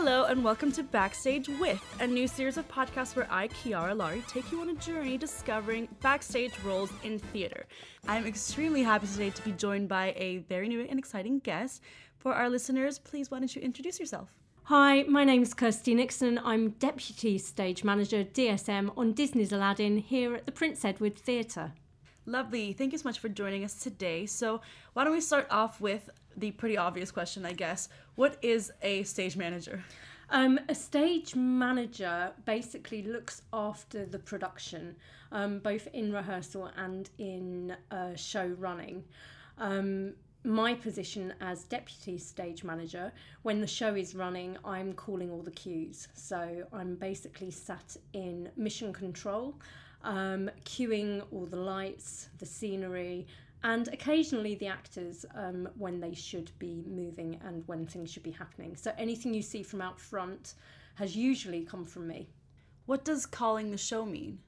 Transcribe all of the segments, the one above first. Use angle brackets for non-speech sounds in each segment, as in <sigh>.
Hello and welcome to Backstage With, a new series of podcasts where I, Kiara Laurie, take you on a journey discovering backstage roles in theater. I'm extremely happy today to be joined by a very new and exciting guest. For our listeners, please why don't you introduce yourself? Hi, my name is Kirsty Nixon. I'm Deputy Stage Manager DSM on Disney's Aladdin here at the Prince Edward Theatre. Lovely. Thank you so much for joining us today. So, why don't we start off with the pretty obvious question, I guess. What is a stage manager? Um, a stage manager basically looks after the production, um, both in rehearsal and in uh, show running. Um, my position as deputy stage manager, when the show is running, I'm calling all the cues. So I'm basically sat in mission control um, cueing all the lights, the scenery, and occasionally the actors um, when they should be moving and when things should be happening. So anything you see from out front has usually come from me. What does calling the show mean?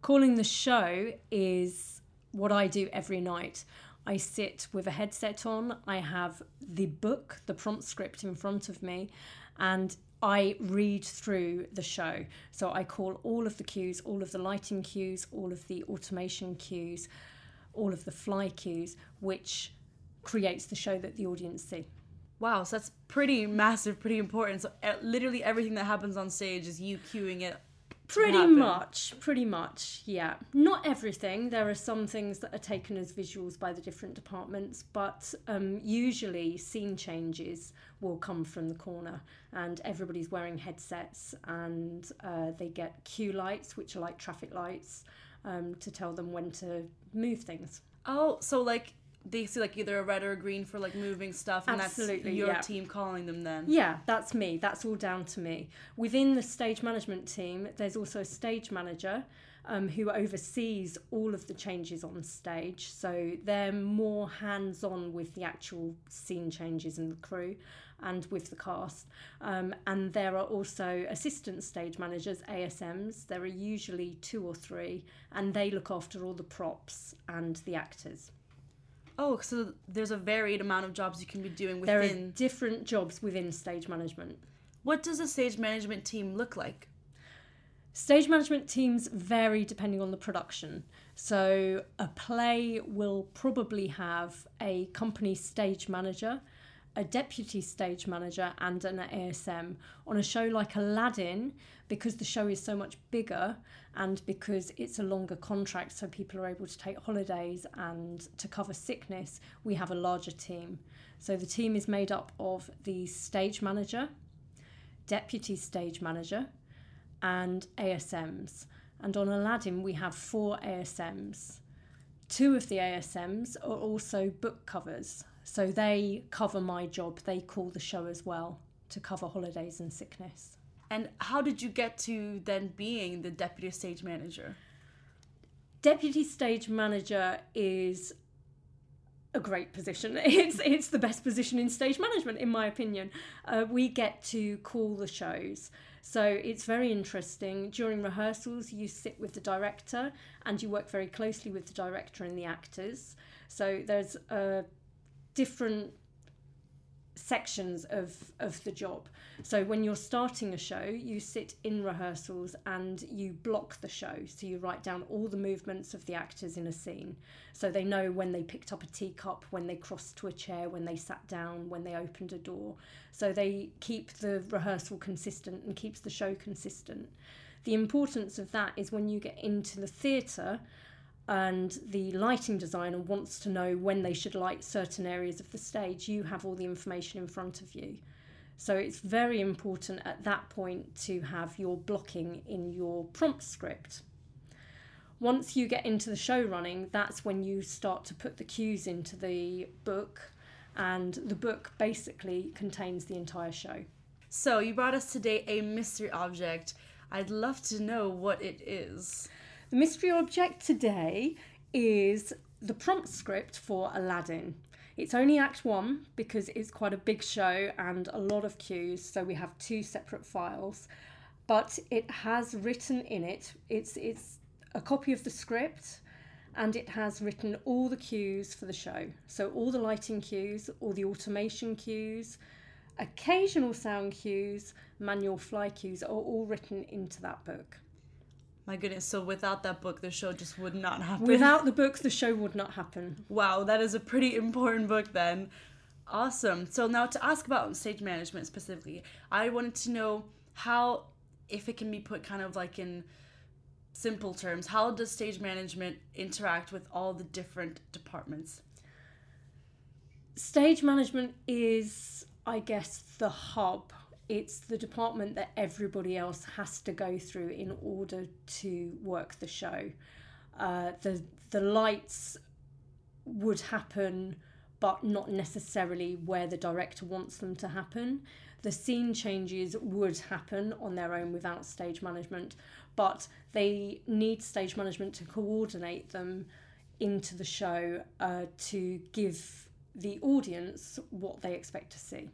Calling the show is what I do every night. I sit with a headset on, I have the book, the prompt script in front of me, and I read through the show. So I call all of the cues, all of the lighting cues, all of the automation cues, all of the fly cues, which creates the show that the audience see. Wow, so that's pretty massive, pretty important. So uh, literally everything that happens on stage is you cueing it Pretty happen. much, pretty much, yeah. Not everything. There are some things that are taken as visuals by the different departments, but um, usually scene changes will come from the corner, and everybody's wearing headsets, and uh, they get cue lights, which are like traffic lights, um, to tell them when to move things. Oh, so like they see like either a red or a green for like moving stuff and Absolutely, that's your yeah. team calling them then Yeah, that's me. That's all down to me. Within the stage management team, there's also a stage manager um, who oversees all of the changes on stage. So they're more hands on with the actual scene changes and the crew and with the cast. Um, and there are also assistant stage managers, ASMs. There are usually two or three, and they look after all the props and the actors. Oh so there's a varied amount of jobs you can be doing within. There are different jobs within stage management. what does a stage management team look like Stage management teams vary depending on the production. So, a play will probably have a company stage manager, a deputy stage manager, and an ASM. On a show like Aladdin, because the show is so much bigger and because it's a longer contract, so people are able to take holidays and to cover sickness, we have a larger team. So, the team is made up of the stage manager, deputy stage manager, and ASMs. And on Aladdin, we have four ASMs. Two of the ASMs are also book covers. So they cover my job, they call the show as well to cover holidays and sickness. and how did you get to then being the deputy stage manager Deputy stage manager is a great position. <laughs> It's it's the best position in stage management, in my opinion. Uh, we get to call the shows, so it's very interesting. During rehearsals, you sit with the director and you work very closely with the director and the actors. So there's uh, different sections of of the job. So when you're starting a show, you sit in rehearsals and you block the show. So you write down all the movements of the actors in a scene. So they know when they picked up a teacup, when they crossed to a chair, when they sat down, when they opened a door. So they keep the rehearsal consistent and keeps the show consistent. The importance of that is when you get into the theatre and the lighting designer wants to know when they should light certain areas of the stage, you have all the information in front of you. So it's very important at that point to have your blocking in your prompt script. Once you get into the show running, that's when you start to put the cues into the book, and the book basically contains the entire show. so you brought us today a mystery object i'd love to know what it is The mystery object today is the prompt script for Aladdin. It's only Act One because it's quite a big show and a lot of cues, so we have two separate files. But it has written in it, it's it's a copy of the script and it has written all the cues for the show. So all the lighting cues, all the automation cues, Occasional sound cues, manual fly cues are all written into that book. My goodness, so without that book, the show just would not happen. Without the book, the show would not happen. Wow, that is a pretty important book then. Awesome. So now to ask about stage management specifically, I wanted to know how, if it can be put kind of like in simple terms, how does stage management interact with all the different departments? Stage management is, I guess, the hub. It's the department that everybody else has to go through in order to work the show. Uh, the the lights would happen, but not necessarily where the director wants them to happen. The scene changes would happen on their own without stage management, but they need stage management to coordinate them into the show uh, to give the audience what they expect to see.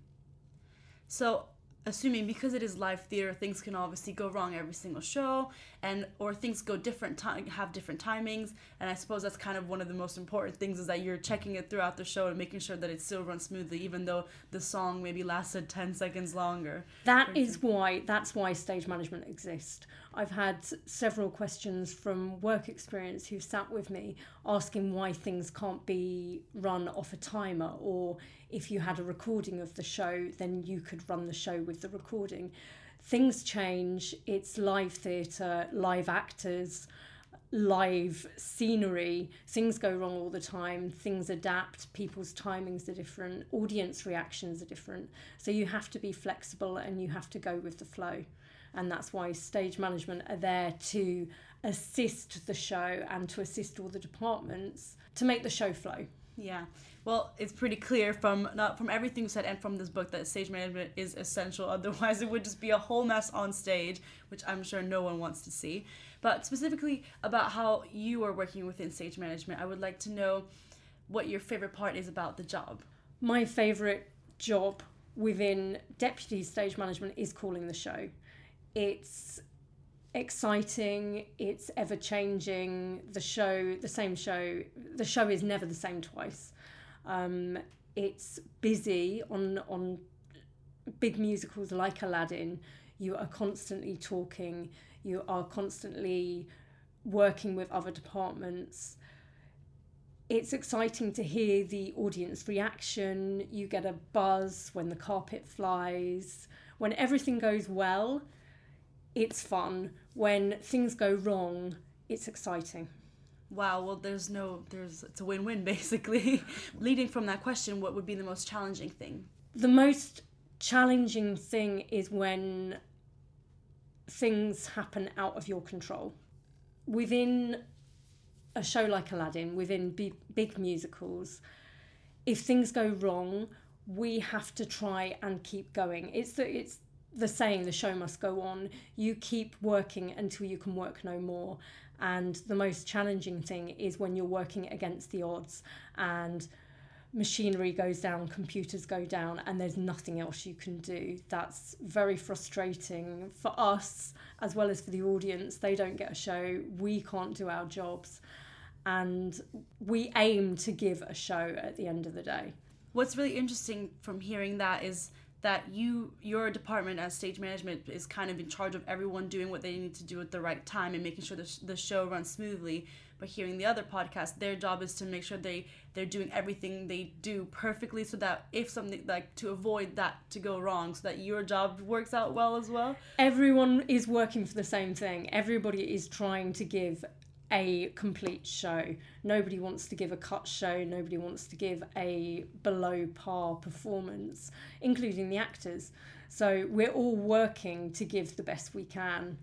So, assuming because it is live theater, things can obviously go wrong every single show, and or things go different time have different timings. And I suppose that's kind of one of the most important things is that you're checking it throughout the show and making sure that it still runs smoothly, even though the song maybe lasted ten seconds longer. That is why that's why stage management exists. I've had several questions from work experience who've sat with me asking why things can't be run off a timer or if you had a recording of the show then you could run the show with the recording. Things change, it's live theatre, live actors, live scenery. Things go wrong all the time, things adapt, people's timings are different, audience reactions are different. So you have to be flexible and you have to go with the flow and that's why stage management are there to assist the show and to assist all the departments to make the show flow. Yeah. Well, it's pretty clear from not from everything you said and from this book that stage management is essential. <laughs> Otherwise, it would just be a whole mess on stage, which I'm sure no one wants to see. But specifically about how you are working within stage management, I would like to know what your favorite part is about the job. My favorite job within deputy stage management is calling the show. It's exciting, it's ever changing. The show, the same show, the show is never the same twice. Um, it's busy on on big musicals like Aladdin. You are constantly talking. You are constantly working with other departments. It's exciting to hear the audience reaction. You get a buzz when the carpet flies. When everything goes well, it's fun. When things go wrong, it's exciting. Wow, well there's no there's it's a win-win <laughs> basically. Leading from that question, what would be the most challenging thing? The most challenging thing is when things happen out of your control. Within a show like Aladdin, within big, big musicals, if things go wrong, we have to try and keep going. It's the it's the saying the show must go on. You keep working until you can work no more. And the most challenging thing is when you're working against the odds and machinery goes down computers go down and there's nothing else you can do. That's very frustrating for us as well as for the audience. They don't get a show. We can't do our jobs. And we aim to give a show at the end of the day. What's really interesting from hearing that is that you your department as stage management is kind of in charge of everyone doing what they need to do at the right time and making sure the, sh- the show runs smoothly. But hearing the other podcast their job is to make sure they they're doing everything they do perfectly so that if something like to avoid that to go wrong so that your job works out well as well. Everyone is working for the same thing. Everybody is trying to give a complete show. Nobody wants to give a cut show, nobody wants to give a below par performance, including the actors. So we're all working to give the best we can.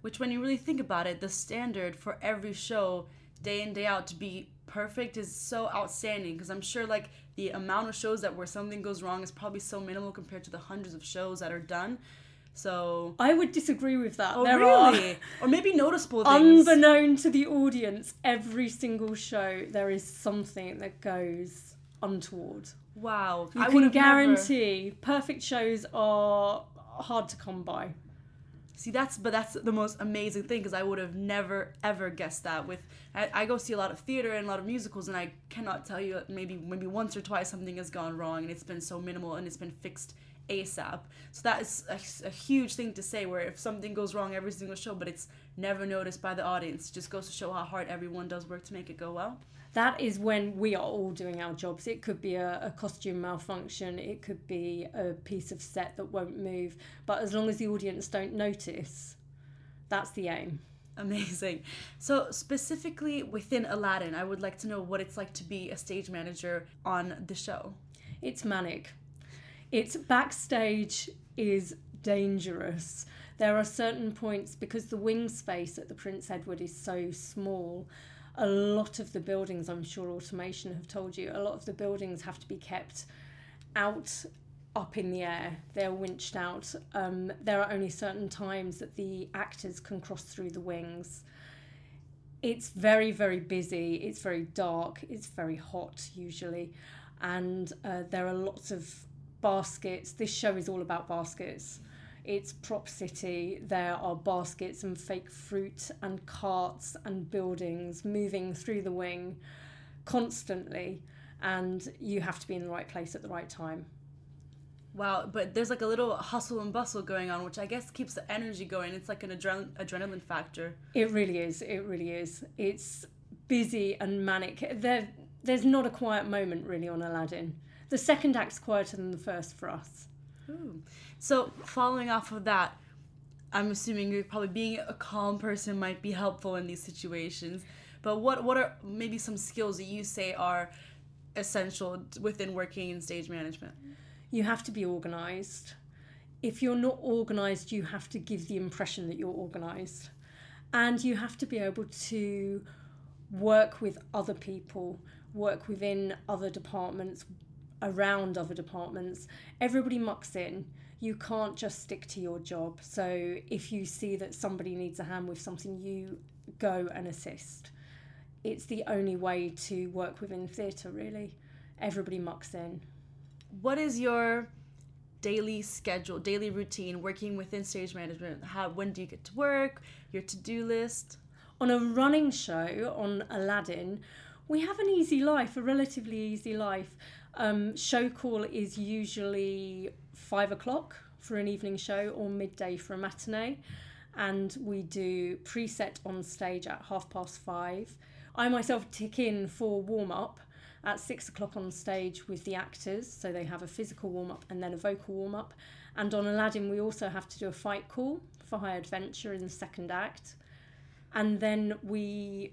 Which, when you really think about it, the standard for every show, day in, day out, to be perfect is so outstanding because I'm sure like the amount of shows that where something goes wrong is probably so minimal compared to the hundreds of shows that are done. So I would disagree with that. Oh, there really? Are, or maybe noticeable things. Unbeknown to the audience, every single show there is something that goes untoward. Wow. You I can guarantee never... perfect shows are hard to come by. See, that's but that's the most amazing thing because I would have never ever guessed that. With I, I, go see a lot of theater and a lot of musicals, and I cannot tell you maybe maybe once or twice something has gone wrong and it's been so minimal and it's been fixed ASAP. So that is a, a, huge thing to say. Where if something goes wrong every single show, but it's never noticed by the audience, it just goes to show how hard everyone does work to make it go well. That is when we are all doing our jobs. It could be a, a costume malfunction, it could be a piece of set that won't move, but as long as the audience don't notice, that's the aim. Amazing. So, specifically within Aladdin, I would like to know what it's like to be a stage manager on the show. It's manic. It's backstage is dangerous. There are certain points because the wing space at the Prince Edward is so small. A lot of the buildings, I'm sure automation have told you, a lot of the buildings have to be kept out up in the air. They're winched out. Um, there are only certain times that the actors can cross through the wings. It's very, very busy. It's very dark. It's very hot usually, and uh, there are lots of baskets. This show is all about baskets. It's prop city. There are baskets and fake fruit and carts and buildings moving through the wing constantly, and you have to be in the right place at the right time. Wow, but there's like a little hustle and bustle going on, which I guess keeps the energy going. It's like an adren- adrenaline factor. It really is. It really is. It's busy and manic. There, there's not a quiet moment really on Aladdin. The second act's quieter than the first for us. Ooh. So, following off of that, I'm assuming you're probably being a calm person might be helpful in these situations. But what what are maybe some skills that you say are essential within working in stage management? you have to be organized. If you're not organized, you have to give the impression that you're organized. And you have to be able to work with other people, work within other departments, around other departments. Everybody mucks in. You can't just stick to your job. So if you see that somebody needs a hand with something, you go and assist. It's the only way to work within theatre, really. Everybody mucks in what is your daily schedule, daily routine working within stage management? How when do you get to work? Your to-do list? On a running show on Aladdin, we have an easy life, a relatively easy life. Um, show call is usually five o'clock for an evening show or midday for a matinee, and we do preset on stage at half past five. I myself tick in for warm up at six o'clock on stage with the actors. So they have a physical warm up and then a vocal warm up. And on Aladdin, we also have to do a fight call for High Adventure in the second act. And then we,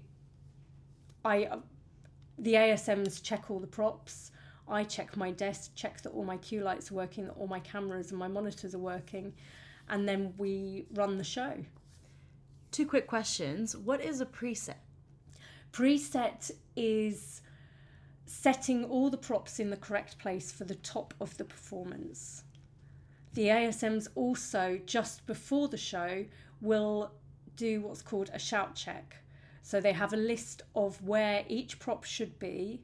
I, uh, the ASMs check all the props. I check my desk, check that all my cue lights are working, that all my cameras and my monitors are working, and then we run the show. Two quick questions. What is a preset? Preset is setting all the props in the correct place for the top of the performance. The ASMs also, just before the show, will do what's called a shout check. So they have a list of where each prop should be,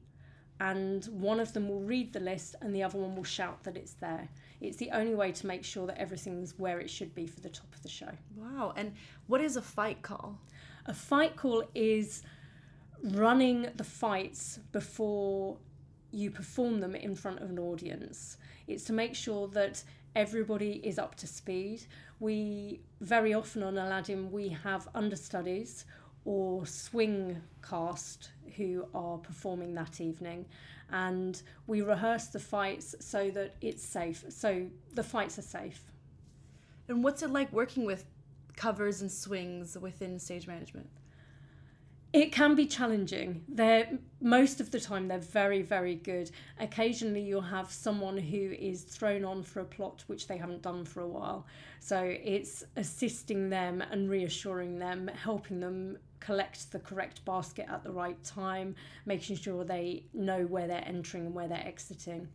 and one of them will read the list and the other one will shout that it's there. It's the only way to make sure that everything's where it should be for the top of the show. Wow. And what is a fight call? A fight call is running the fights before you perform them in front of an audience. It's to make sure that everybody is up to speed. We very often on Aladdin we have understudies or swing cast who are performing that evening and we rehearse the fights so that it's safe. So the fights are safe. And what's it like working with covers and swings within stage management? It can be challenging. They're most of the time they're very very good. Occasionally you'll have someone who is thrown on for a plot which they haven't done for a while. So it's assisting them and reassuring them, helping them collect the correct basket at the right time, making sure they know where they're entering and where they're exiting.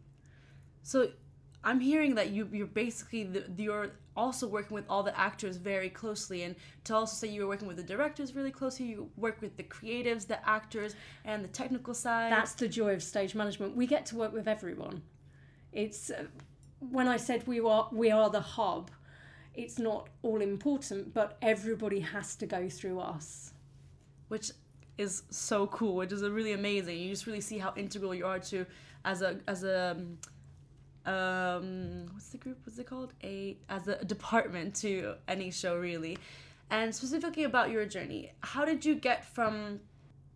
So I'm hearing that you you're basically the, you're also working with all the actors very closely, and to also say you were working with the directors really closely. You work with the creatives, the actors, and the technical side. That's the joy of stage management. We get to work with everyone. It's uh, when I said we are we are the hub. It's not all important, but everybody has to go through us, which is so cool. Which is really amazing. You just really see how integral you are to as a as a um, um, what's the group? What's it called? A as a department to any show really, and specifically about your journey. How did you get from?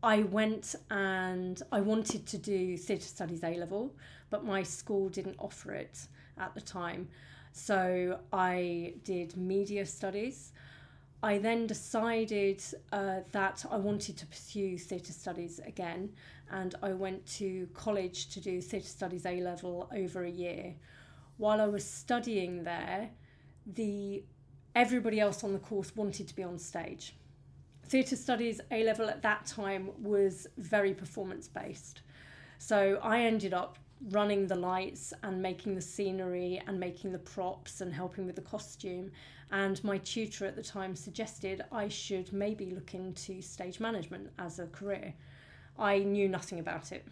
I went and I wanted to do theatre studies A level, but my school didn't offer it at the time. So I did media studies. I then decided uh, that I wanted to pursue theatre studies again, and I went to college to do theatre studies A level over a year. While I was studying there, the everybody else on the course wanted to be on stage. Theatre studies A level at that time was very performance based. So I ended up running the lights and making the scenery and making the props and helping with the costume. And my tutor at the time suggested I should maybe look into stage management as a career. I knew nothing about it.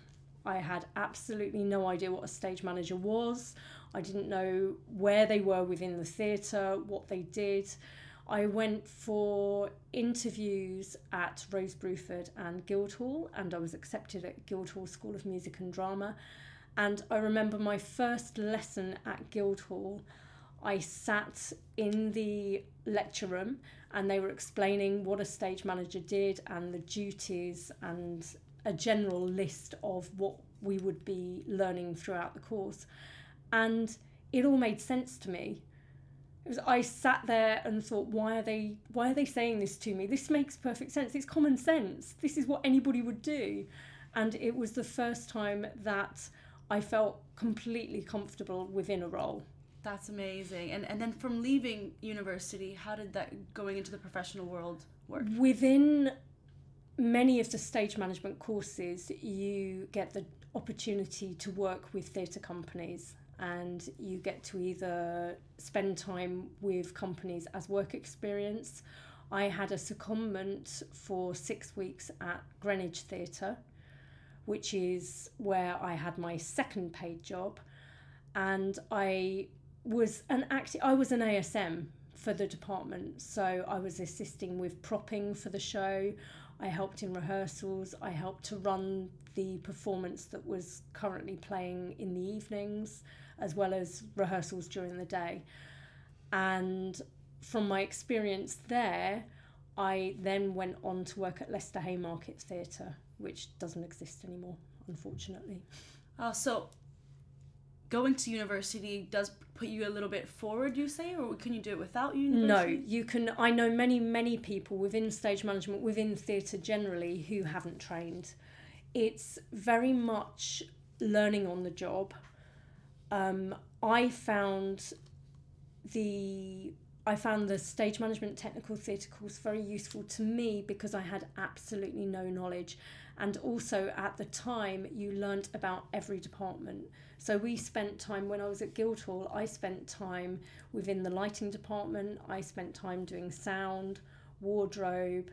I had absolutely no idea what a stage manager was. I didn't know where they were within the theatre, what they did. I went for interviews at Rose Bruford and Guildhall, and I was accepted at Guildhall School of Music and Drama. And I remember my first lesson at Guildhall, I sat in the lecture room and they were explaining what a stage manager did and the duties and a general list of what we would be learning throughout the course. And it all made sense to me. It was, I sat there and thought, why are they why are they saying this to me? This makes perfect sense. It's common sense. This is what anybody would do. And it was the first time that I felt completely comfortable within a role. That's amazing. And and then from leaving university, how did that going into the professional world work? Within many of the stage management courses, you get the opportunity to work with theatre companies and you get to either spend time with companies as work experience. I had a secondment for six weeks at Greenwich Theatre which is where I had my second paid job, and I was an act. I was an ASM for the department, so I was assisting with propping for the show. I helped in rehearsals. I helped to run the performance that was currently playing in the evenings, as well as rehearsals during the day. And from my experience there, I then went on to work at Leicester Haymarket Theatre, which doesn't exist anymore, unfortunately. Uh, so, going to university does put you a little bit forward, you say, or can you do it without university? No, you can. I know many, many people within stage management, within theatre generally, who haven't trained. It's very much learning on the job. Um, I found the I found the stage management technical theatre course very useful to me because I had absolutely no knowledge. And also at the time, you learnt about every department. So we spent time, when I was at Guildhall, I spent time within the lighting department, I spent time doing sound, wardrobe,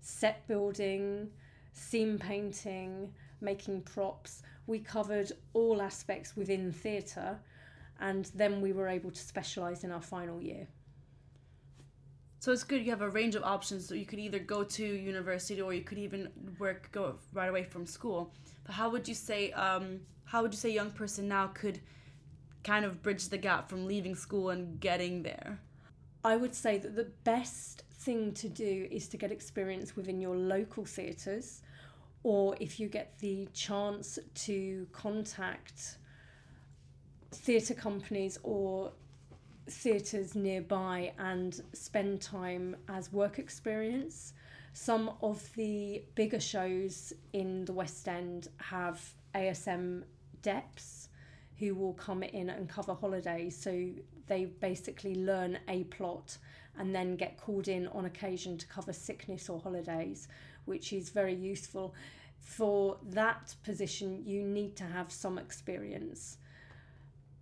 set building, scene painting, making props. We covered all aspects within theatre, and then we were able to specialise in our final year. So it's good you have a range of options. So you could either go to university or you could even work go right away from school. But how would you say um, how would you say young person now could kind of bridge the gap from leaving school and getting there? I would say that the best thing to do is to get experience within your local theatres or if you get the chance to contact theatre companies or theatres nearby and spend time as work experience. Some of the bigger shows in the West End have ASM DEPs who will come in and cover holidays. So they basically learn a plot and then get called in on occasion to cover sickness or holidays, which is very useful. For that position, you need to have some experience.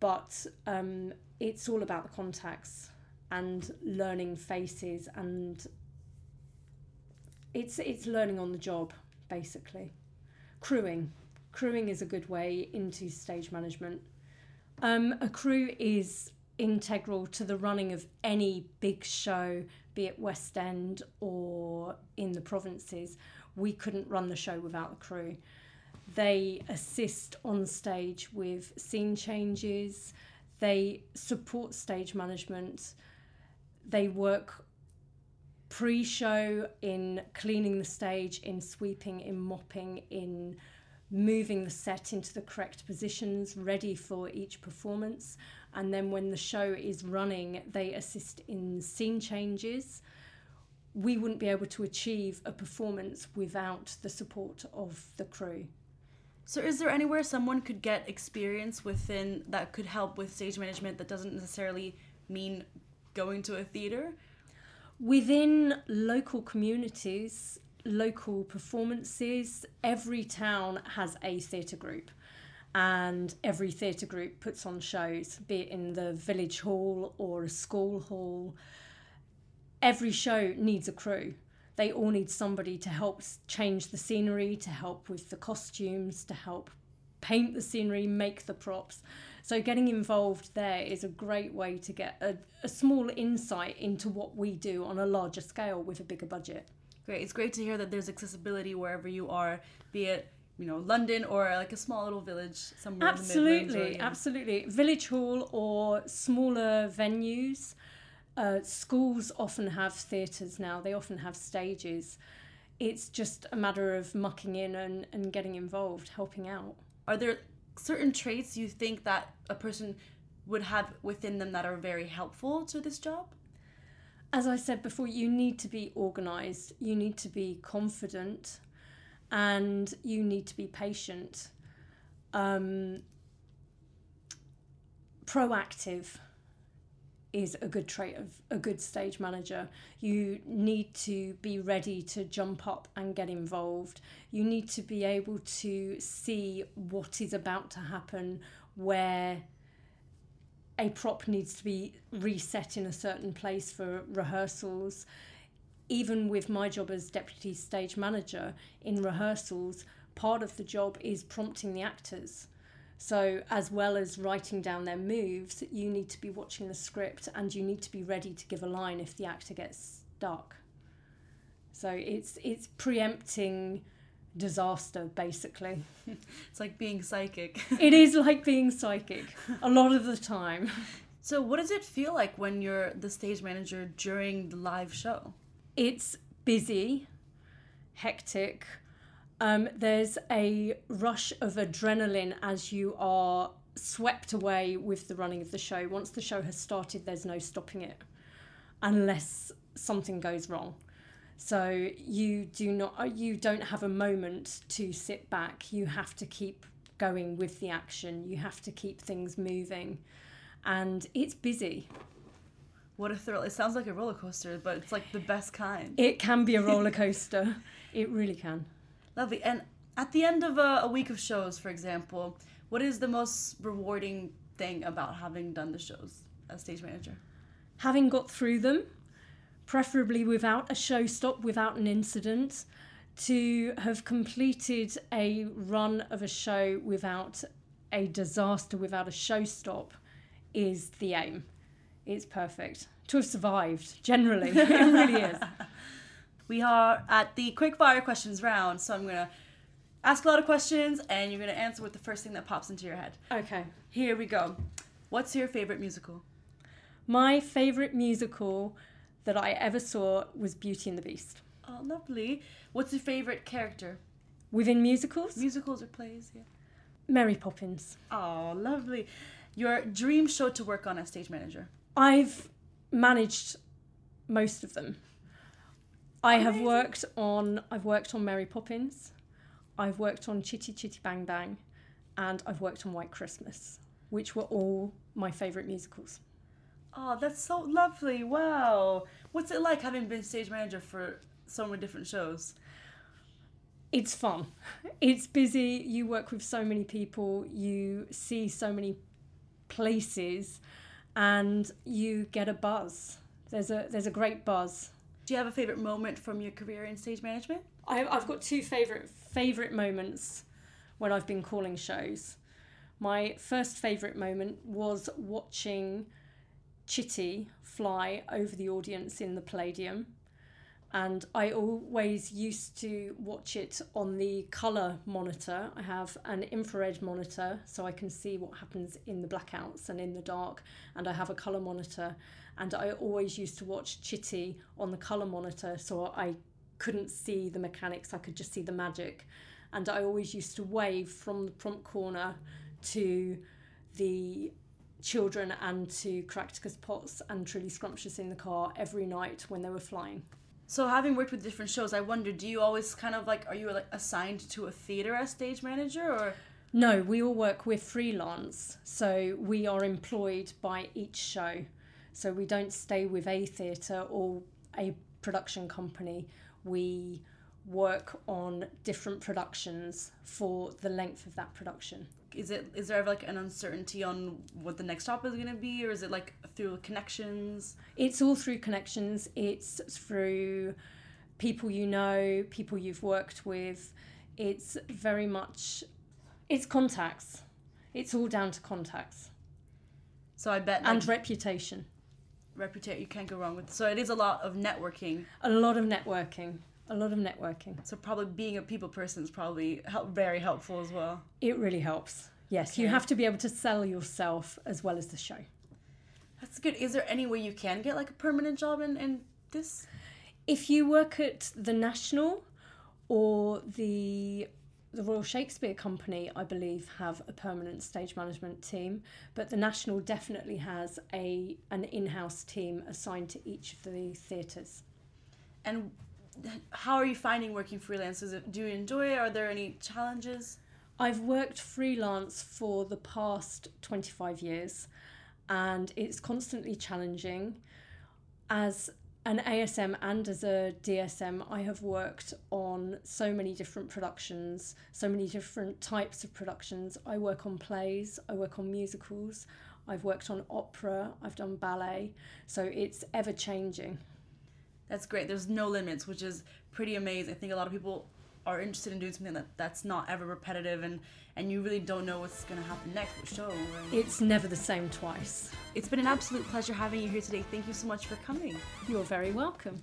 But um, it's all about the contacts and learning faces and it's it's learning on the job basically. Crewing. Crewing is a good way into stage management. Um, a crew is integral to the running of any big show be it west end or in the provinces. We couldn't run the show without the crew. They assist on stage with scene changes, they support stage management, they work pre show in cleaning the stage, in sweeping, in mopping, in moving the set into the correct positions, ready for each performance. And then when the show is running, they assist in scene changes. We wouldn't be able to achieve a performance without the support of the crew. So, is there anywhere someone could get experience within that could help with stage management that doesn't necessarily mean going to a theatre? Within local communities, local performances, every town has a theatre group. And every theatre group puts on shows, be it in the village hall or a school hall. Every show needs a crew. They all need somebody to help change the scenery, to help with the costumes, to help paint the scenery, make the props. So, getting involved there is a great way to get a, a small insight into what we do on a larger scale with a bigger budget. Great. It's great to hear that there's accessibility wherever you are, be it you know London or like a small little village somewhere. Absolutely, absolutely. Village hall or smaller venues. Uh, schools often have theatres now. They often have stages. It's just a matter of mucking in and, and getting involved, helping out. Are there certain traits you think that a person would have within them that are very helpful to this job? As I said before, you need to be organised, you need to be confident, and you need to be patient. Um, proactive is a good trait of a good stage manager. You need to be ready to jump up and get involved. You need to be able to see what is about to happen, where a prop needs to be reset in a certain place for rehearsals. Even with my job as deputy stage manager in rehearsals, part of the job is prompting the actors. So, as well as writing down their moves, you need to be watching the script and you need to be ready to give a line if the actor gets stuck. So, it's it's preempting disaster basically. <laughs> it's like being psychic. <laughs> it is like being psychic a lot of the time. So, what does it feel like when you're the stage manager during the live show? It's busy, hectic. Um, there's a rush of adrenaline as you are swept away with the running of the show. Once the show has started, there's no stopping it unless something goes wrong. So you do not uh, you don't have a moment to sit back. You have to keep going with the action. You have to keep things moving. And it's busy. What a thrill. It sounds like a roller coaster, but it's like the best kind. It can be a <laughs> roller coaster. it really can. Lovely. And at the end of a, a week of shows, for example, what is the most rewarding thing about having done the shows as stage manager? Having got through them preferably without a show stop, without an incident, to have completed a run of a show without a disaster, without a show stop, is the aim. It's perfect. To have survived, generally, <laughs> it really is. <laughs> We are at the quick fire questions round, so I'm going to ask a lot of questions and you're going to answer with the first thing that pops into your head. Okay. Here we go. What's your favorite musical? My favorite musical that I ever saw was Beauty and the Beast. Oh, lovely. What's your favorite character? Within musicals? Musicals or plays, yeah. Mary Poppins. Oh, lovely. Your dream show to work on as stage manager? I've managed most of them. I have worked on I've worked on Mary Poppins, I've worked on Chitty Chitty Bang Bang, and I've worked on White Christmas, which were all my favourite musicals. Oh, that's so lovely. Wow. What's it like having been stage manager for so many different shows? It's fun. <laughs> It's busy. You work with so many people, you see so many places, and you get a buzz. There's a there's a great buzz. Do you have a favorite moment from your career in stage management? I, I've got two favorite favorite moments when I've been calling shows. My first favorite moment was watching Chitty fly over the audience in the Palladium. And I always used to watch it on the color monitor. I have an infrared monitor so I can see what happens in the blackouts and in the dark, and I have a color monitor. And I always used to watch Chitty on the color monitor so I couldn't see the mechanics, I could just see the magic. And I always used to wave from the prompt corner to the children and to Caractacus Potts and Truly Scrumptious in the car every night when they were flying. So having worked with different shows, I wonder, do you always kind of like are you like assigned to a theater as stage manager or No, we all work with freelance. So we are employed by each show. So we don't stay with a theatre or a production company. We work on different productions for the length of that production. is it is there ever like an uncertainty on what the next stop is going to be or is it like through connections? It's all through connections, it's through people you know, people you've worked with. It's very much it's contacts. It's all down to contacts So I bet like, and reputation. reputation you can't go wrong with. So it is a lot of networking. A lot of networking. A lot of networking. So probably being a people person is probably help, very helpful as well. It really helps. Yes, you have to be able to sell yourself as well as the show. That's good. Is there any way you can get like a permanent job in, in this? If you work at the National or the the Royal Shakespeare Company, I believe, have a permanent stage management team, but the National definitely has a an in-house team assigned to each of the theatres. And how are you finding working freelance? Is it do you enjoy it? Are there any challenges? I've worked freelance for the past 25 years and it's constantly challenging. As an ASM and as a DSM, I have worked on so many different productions, so many different types of productions. I work on plays, I work on musicals, I've worked on opera, I've done ballet, so it's ever changing. That's great. There's no limits, which is pretty amazing. I think a lot of people are interested in doing something that that's not ever repetitive and and you really don't know what's going to happen next show. It's never the same twice. it's been an absolute pleasure having you here today. Thank you so much for coming. You're very welcome.